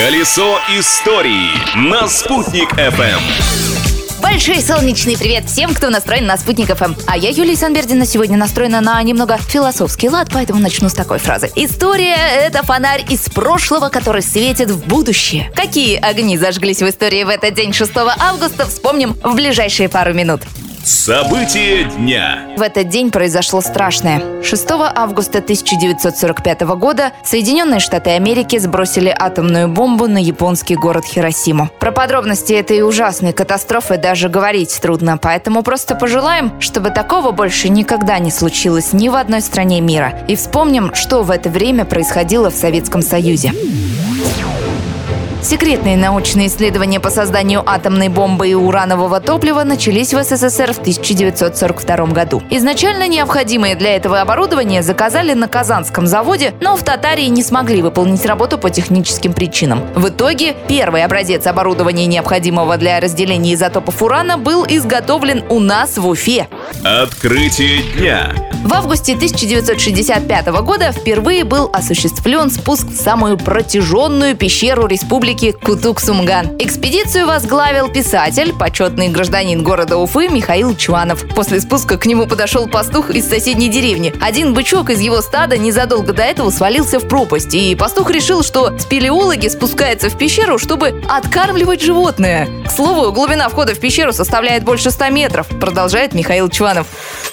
Колесо истории на «Спутник FM. Большой солнечный привет всем, кто настроен на Спутник ФМ. А я, Юлия Санбердина, сегодня настроена на немного философский лад, поэтому начну с такой фразы. История — это фонарь из прошлого, который светит в будущее. Какие огни зажглись в истории в этот день 6 августа, вспомним в ближайшие пару минут. События дня. В этот день произошло страшное. 6 августа 1945 года Соединенные Штаты Америки сбросили атомную бомбу на японский город Хиросиму. Про подробности этой ужасной катастрофы даже говорить трудно, поэтому просто пожелаем, чтобы такого больше никогда не случилось ни в одной стране мира. И вспомним, что в это время происходило в Советском Союзе. Секретные научные исследования по созданию атомной бомбы и уранового топлива начались в СССР в 1942 году. Изначально необходимое для этого оборудование заказали на Казанском заводе, но в Татарии не смогли выполнить работу по техническим причинам. В итоге первый образец оборудования, необходимого для разделения изотопов урана, был изготовлен у нас в Уфе. Открытие дня. В августе 1965 года впервые был осуществлен спуск в самую протяженную пещеру республики Кутук-Сумган. Экспедицию возглавил писатель, почетный гражданин города Уфы Михаил Чванов. После спуска к нему подошел пастух из соседней деревни. Один бычок из его стада незадолго до этого свалился в пропасть, и пастух решил, что спелеологи спускаются в пещеру, чтобы откармливать животное. К слову, глубина входа в пещеру составляет больше 100 метров, продолжает Михаил Чванов.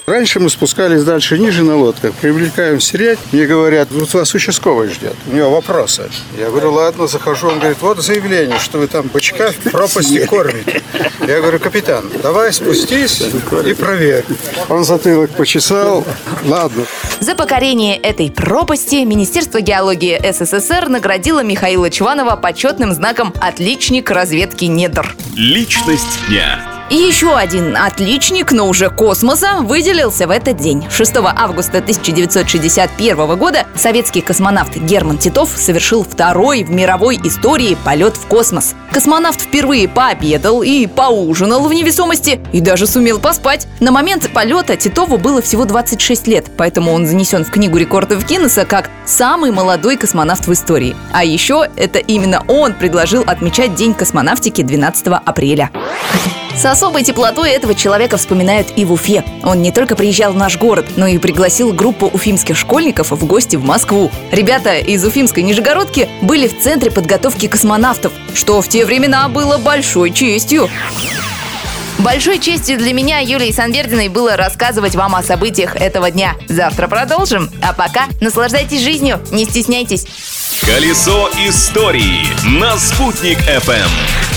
Раньше мы спускались дальше, ниже на лодках, привлекаем сирять. Мне говорят, вот вас участковый ждет, у него вопросы. Я говорю, ладно, захожу. Он говорит, вот заявление, что вы там бычка в пропасти кормите. Я говорю, капитан, давай спустись и проверь. Он затылок почесал, ладно. За покорение этой пропасти Министерство геологии СССР наградило Михаила Чванова почетным знаком «Отличник разведки недр». Личность дня. И еще один отличник, но уже космоса, выделился в этот день. 6 августа 1961 года советский космонавт Герман Титов совершил второй в мировой истории полет в космос. Космонавт впервые пообедал и поужинал в невесомости, и даже сумел поспать. На момент полета Титову было всего 26 лет, поэтому он занесен в книгу рекордов Гиннесса как самый молодой космонавт в истории. А еще это именно он предложил отмечать День космонавтики 12 апреля. С особой теплотой этого человека вспоминают и в Уфе. Он не только приезжал в наш город, но и пригласил группу уфимских школьников в гости в Москву. Ребята из уфимской Нижегородки были в центре подготовки космонавтов, что в те времена было большой честью. Большой честью для меня, Юлии Санбердиной, было рассказывать вам о событиях этого дня. Завтра продолжим. А пока наслаждайтесь жизнью, не стесняйтесь. Колесо истории на «Спутник FM.